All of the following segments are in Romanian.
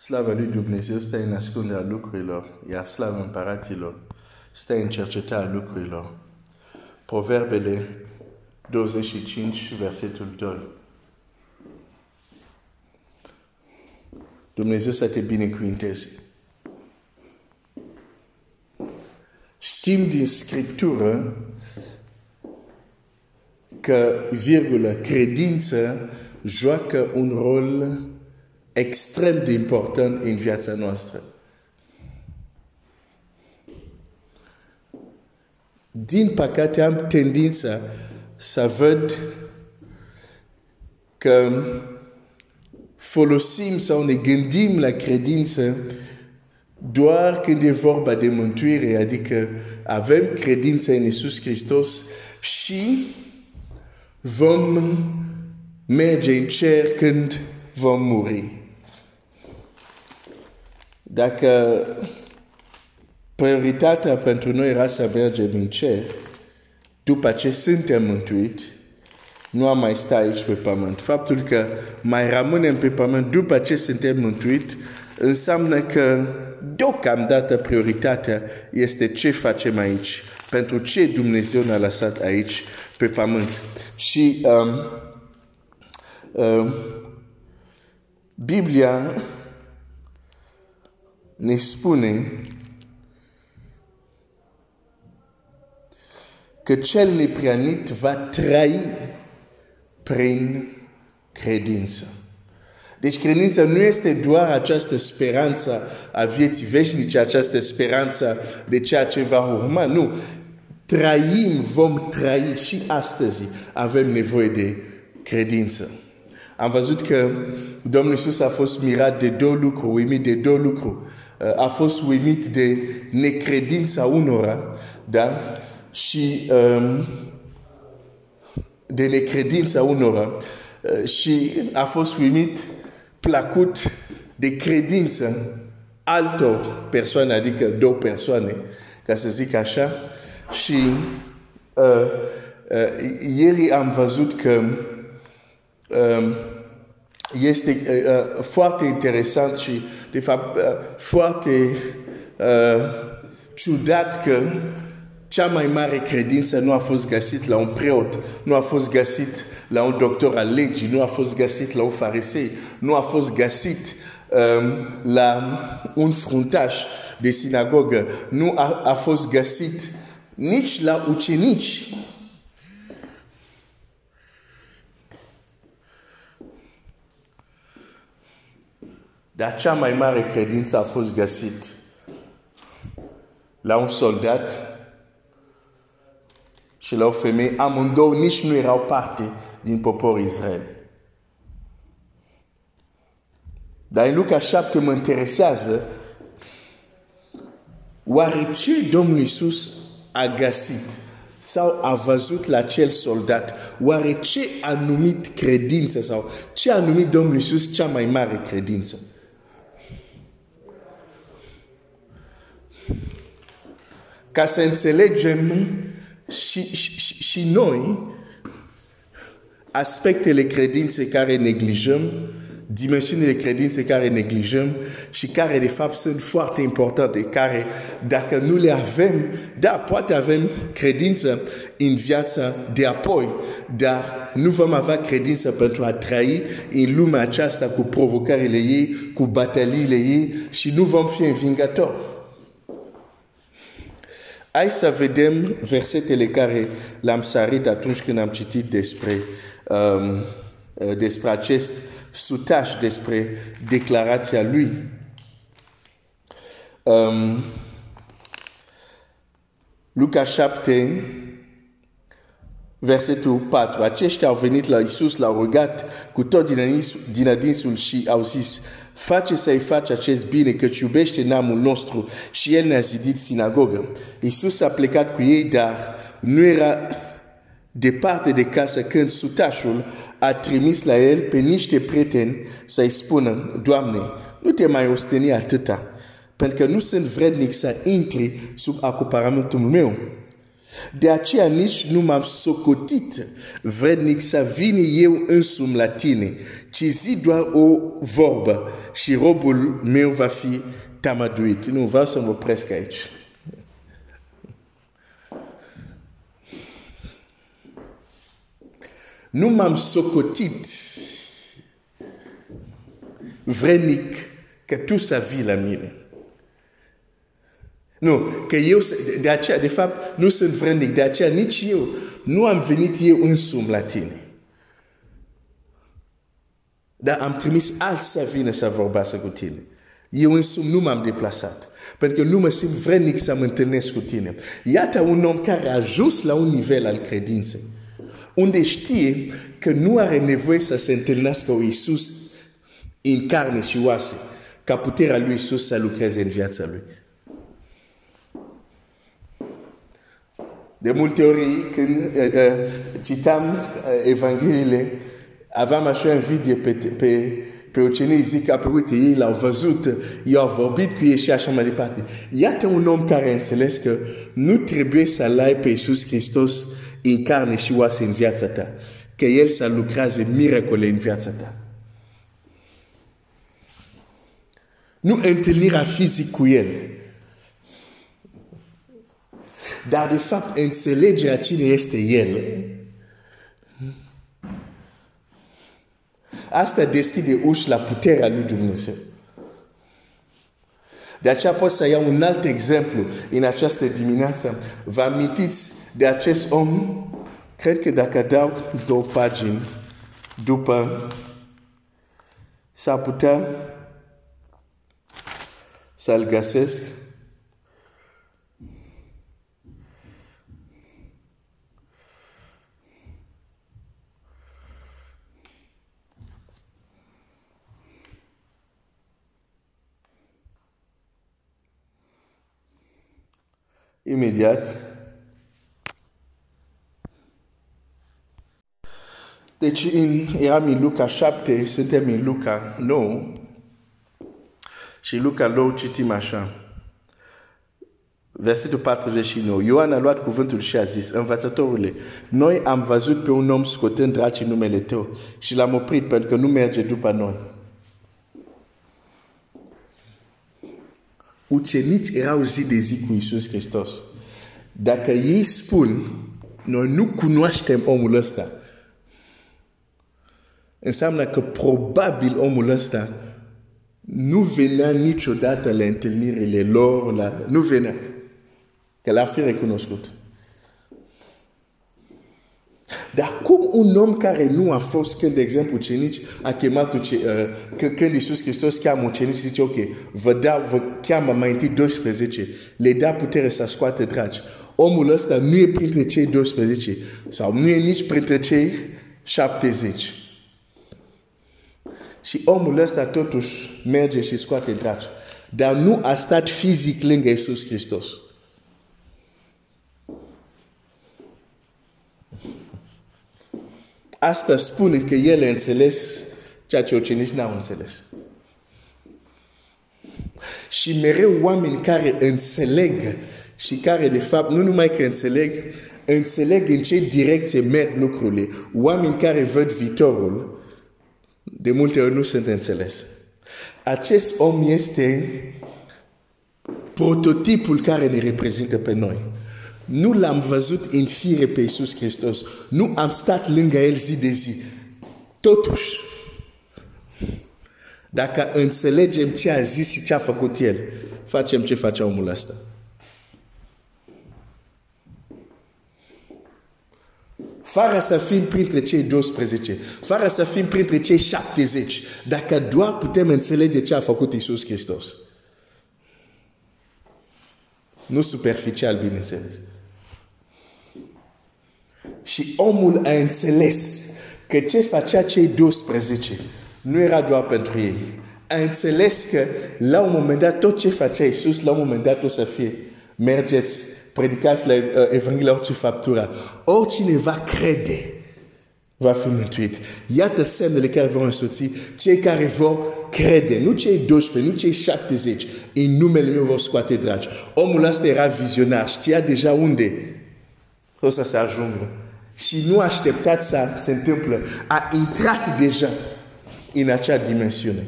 Slava lui Dumnezeu stă în ascunderea lucrurilor, iar slava împăraților stă în cercetarea lucrurilor. Proverbele 25, versetul 2. Dumnezeu să te binecuvinteze. Știm din Scriptură că, virgulă, credință joacă un rol extrem de important în viața noastră. Din păcate am tendința să văd că folosim sau ne gândim la credință doar când e vorba de mântuire, adică avem credință în Isus Hristos și vom merge în cer când vom muri. Dacă prioritatea pentru noi era să mergem în cer, după ce suntem mântuiți, nu am mai sta aici pe pământ. Faptul că mai rămânem pe pământ după ce suntem mântuiți, înseamnă că deocamdată prioritatea este ce facem aici, pentru ce Dumnezeu ne-a lăsat aici pe pământ. Și um, um, Biblia ne spune că cel neprianit va trăi prin credință. Deci credința nu este doar această speranță a vieții veșnice, această speranță de ceea ce va urma, nu. Trăim, vom trăi și astăzi avem nevoie de credință. Am văzut că Domnul Iisus a fost mirat de două lucruri, uimit de două lucruri. A fost uimit de necredința unora, da? Și um, de necredința unora. Uh, și a fost uimit, placut de credință altor persoane, adică două persoane, ca să zic așa. Și uh, uh, ieri am văzut că um, este uh, uh, foarte interesant și, de fapt, uh, foarte uh, ciudat că cea mai mare credință nu a fost găsit la un preot, nu a fost găsit la un doctor al legii, nu a fost găsit la un farisei, nu a fost găsit um, la un fruntaș de sinagogă, nu a, a fost găsit nici la ucenici. Dar cea mai mare credință a fost găsit la un soldat și la o femeie, amândouă nici nu erau parte din poporul Israel. Dar în Luca 7 mă interesează oare ce Domnul Iisus a găsit sau a văzut la acel soldat, oare ce a numit credință sau ce a numit Domnul Iisus cea mai mare credință? Ca să înțelegem și, și, și noi aspectele credinței care neglijăm, dimensiunile credinței care neglijăm și care de fapt sunt foarte importante, care dacă nu le avem, da, poate avem credință în viața de apoi, dar nu vom avea credință pentru a trăi în lumea aceasta cu provocările ei, cu bataliile ei și nu vom fi învingători. Hai să vedem versetele care l-am sărit atunci când am citit despre, um, despre acest sutaș, despre declarația lui. Um, Luca 7, versetul 4. Aceștia au venit la Isus, l-au rugat cu tot din adinsul și au zis, face să-i faci acest bine, căci iubește neamul nostru și el ne-a zidit sinagogă. Iisus a plecat cu ei, dar nu era departe de casă când sutașul a trimis la el pe niște prieteni să-i spună, Doamne, nu te mai osteni atâta, pentru că nu sunt vrednic să intri sub acoparamentul meu. De aceea nici nu m-am socotit vrednic să vin eu însumi la tine, ci zi doar o vorbă și robul meu va fi tamaduit. Nu, vreau să mă opresc aici. Nu m-am socotit vrednic că tu să vii la mine. Nu, că eu, de aceea, de fapt, nu sunt vrednic, de aceea nici eu nu am venit eu însumi la tine. Dar am trimis alți să vină să vorbească cu tine. Eu însumi nu m-am deplasat. Pentru că nu mă simt vrednic să mă întâlnesc cu tine. Iată un om care a ajuns la un nivel al credinței. Unde știe că nu are nevoie să se întâlnească cu Iisus în carne și oase. Ca puterea lui Iisus să lucreze în viața lui. De multe ori când uh, uh, citam uh, Evangheliile, aveam așa invidie pe, pe, pe ucenii, zic că uite, ei l-au văzut, ei au vorbit cu ei și așa mai departe. Iată un om care a înțeles că nu trebuie să-L ai pe Iisus Hristos în carne și oase în viața ta, că El să lucreze miracole în viața ta. Nu întâlnirea fizic cu El, dar de fapt înțelegerea cine este El. Asta deschide uși la puterea lui Dumnezeu. De aceea pot să iau un alt exemplu în această dimineață. Vă amintiți de acest om? Cred că dacă dau două pagini după, s-ar putea să-l găsesc. Imediat. Deci în, eram în Luca 7, suntem în Luca 9 și Luca 9 citim așa. Versetul 49. Ioan a luat cuvântul și a zis, învățătorule, noi am văzut pe un om scotând draci în numele tău și l-am oprit pentru că nu merge după noi. Ucenici erau zi de zi cu Iisus Hristos. Dacă ei spun, noi nu cunoaștem omul ăsta, înseamnă că probabil omul ăsta nu venea niciodată la întâlnirile lor, la, nu venea, că l-ar fi recunoscut. Dar cum un om care nu a fost, când, de exemplu, ucenici, a chemat, uh, când Iisus Hristos cheamă ucenici, zice, ok, vă, da, vă cheamă mai întâi 12, le da putere să scoate dragi. Omul ăsta nu e printre cei 12 sau nu e nici printre cei 70. Și omul ăsta totuși merge și scoate dragi. Dar nu a stat fizic lângă Iisus Hristos. Asta spune că el a înțeles ceea ce ucenici n-au înțeles. Și mereu oameni care înțeleg și care de fapt nu numai că înțeleg, înțeleg în ce direcție merg lucrurile. Oameni care văd viitorul, de multe ori nu sunt înțeles. Acest om este prototipul care ne reprezintă pe noi. Nu l-am văzut în fire pe Iisus Hristos. Nu am stat lângă El zi de zi. Totuși, dacă înțelegem ce a zis și ce a făcut El, facem ce face omul ăsta. Fără să fim printre cei 12, fără să fim printre cei 70, dacă doar putem înțelege ce a făcut Iisus Hristos. Nu superficial, bineînțeles. Și omul a înțeles că ce facea cei 12 nu era doar pentru ei. A înțeles că la un moment dat tot ce facea Iisus, la un moment dat o să fie mergeți, predicați la uh, Evanghelia orice faptura. Oricine va crede va fi mântuit. Iată semnele care vor însoți cei care vor crede, nu cei 12, nu cei 70, în numele meu vor scoate dragi. Omul ăsta era vizionar, știa deja unde o să se ajungă. Și nu așteptați să se întâmplă. A intrat deja în acea dimensiune.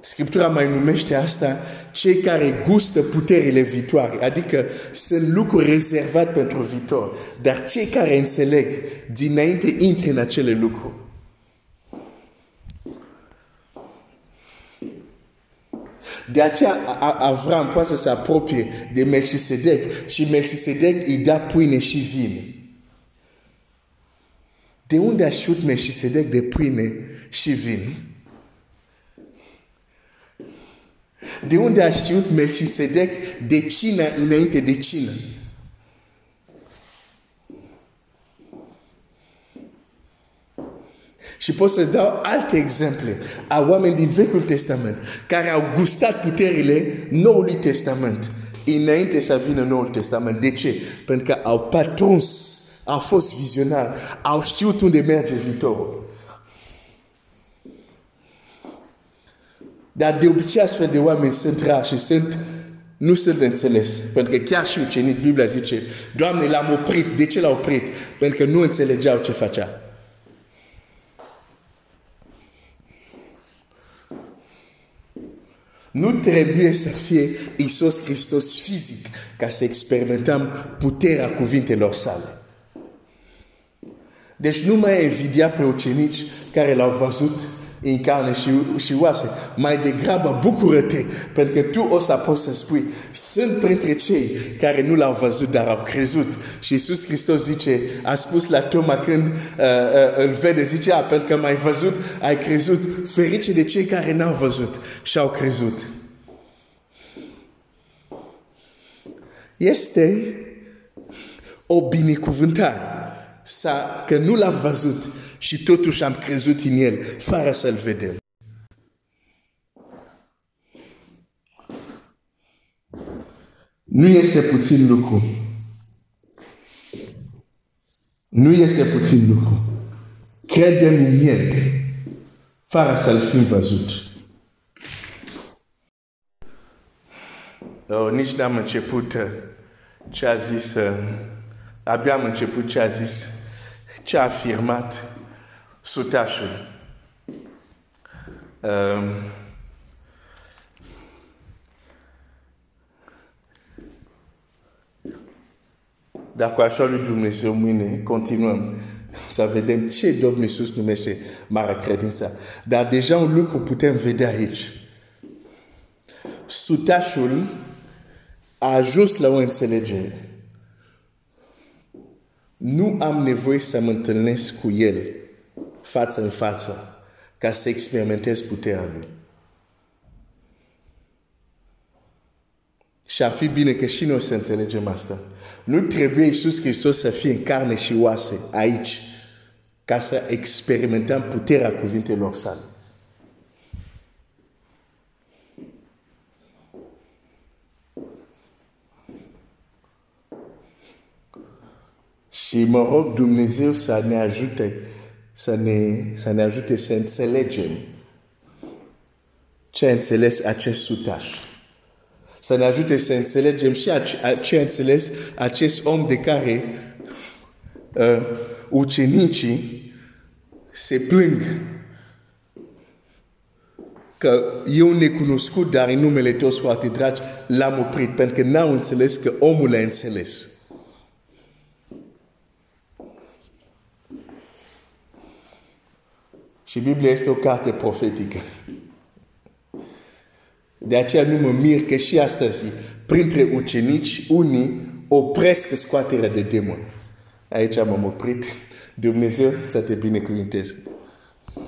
Scriptura mai numește asta cei care gustă puterile viitoare, adică sunt lucruri rezervate pentru viitor, dar cei care înțeleg dinainte intră în acele lucruri. De aceea Avram poate să se apropie de Melchisedec și Melchisedec îi dă pâine și vin. De unde a știut Melchisedec de pâine și vin? De unde a știut Melchisedec de cină înainte de cină? Și pot să dau alte exemple a oameni din Vechiul Testament care au gustat puterile Noului Testament înainte să vină Noul Testament. De ce? Pentru că au patruns, au fost vizionari, au știut unde merge viitorul. Dar de obicei astfel de oameni sunt rari și sunt, nu sunt înțeles. Pentru că chiar și ucenic, Biblia zice, Doamne, l-am oprit. De ce l-a oprit? Pentru că nu înțelegeau ce facea. Nu trebuie să fie Iisus Hristos fizic ca să experimentăm puterea cuvintelor sale. Deci nu mai invidia pe ucenici care l-au văzut în carne și, și oase. Mai degrabă bucură-te, pentru că tu o să poți să spui, sunt printre cei care nu l-au văzut, dar au crezut. Și Iisus Hristos zice, a spus la Toma când uh, uh, îl vede, zice, a, pentru că m-ai văzut, ai crezut. Ferice de cei care n-au văzut și au crezut. Este o binecuvântare să, că nu l-am văzut, și totuși am crezut în el, fără să-l vedem. Nu este puțin lucru. Nu este puțin lucru. Credem în el, fără să-l fi văzut. Oh, nici n-am început uh, ce a zis, uh, abia am început ce a zis, ce a afirmat sutașul. Um, Dacă așa lui Dumnezeu mâine continuăm să vedem ce Domnul Iisus numește mare credință. Dar deja un lucru putem vedea aici. Sutașul a ajuns la o înțelegere. Nu am nevoie să mă întâlnesc cu el față în față ca să experimentez puterea Lui. Și ar fi bine că și noi să înțelegem asta. Nu trebuie Iisus Hristos să fie în carne și oase aici ca să experimentăm puterea cuvintelor sale. Și mă rog Dumnezeu să ne ajute să ne, să ne ajute să înțelegem ce a înțeles acest sutaș. Să ne ajute să înțelegem și ce a înțeles acest om de care uh, ucenicii se plâng că eu necunoscut, dar în numele toți foarte dragi, l-am oprit, pentru că n-au înțeles că omul a înțeles. Și Biblia este o carte profetică. De aceea nu mă mir că și astăzi, printre ucenici, unii opresc scoaterea de demoni. Aici am oprit. Dumnezeu să te binecuvinteze.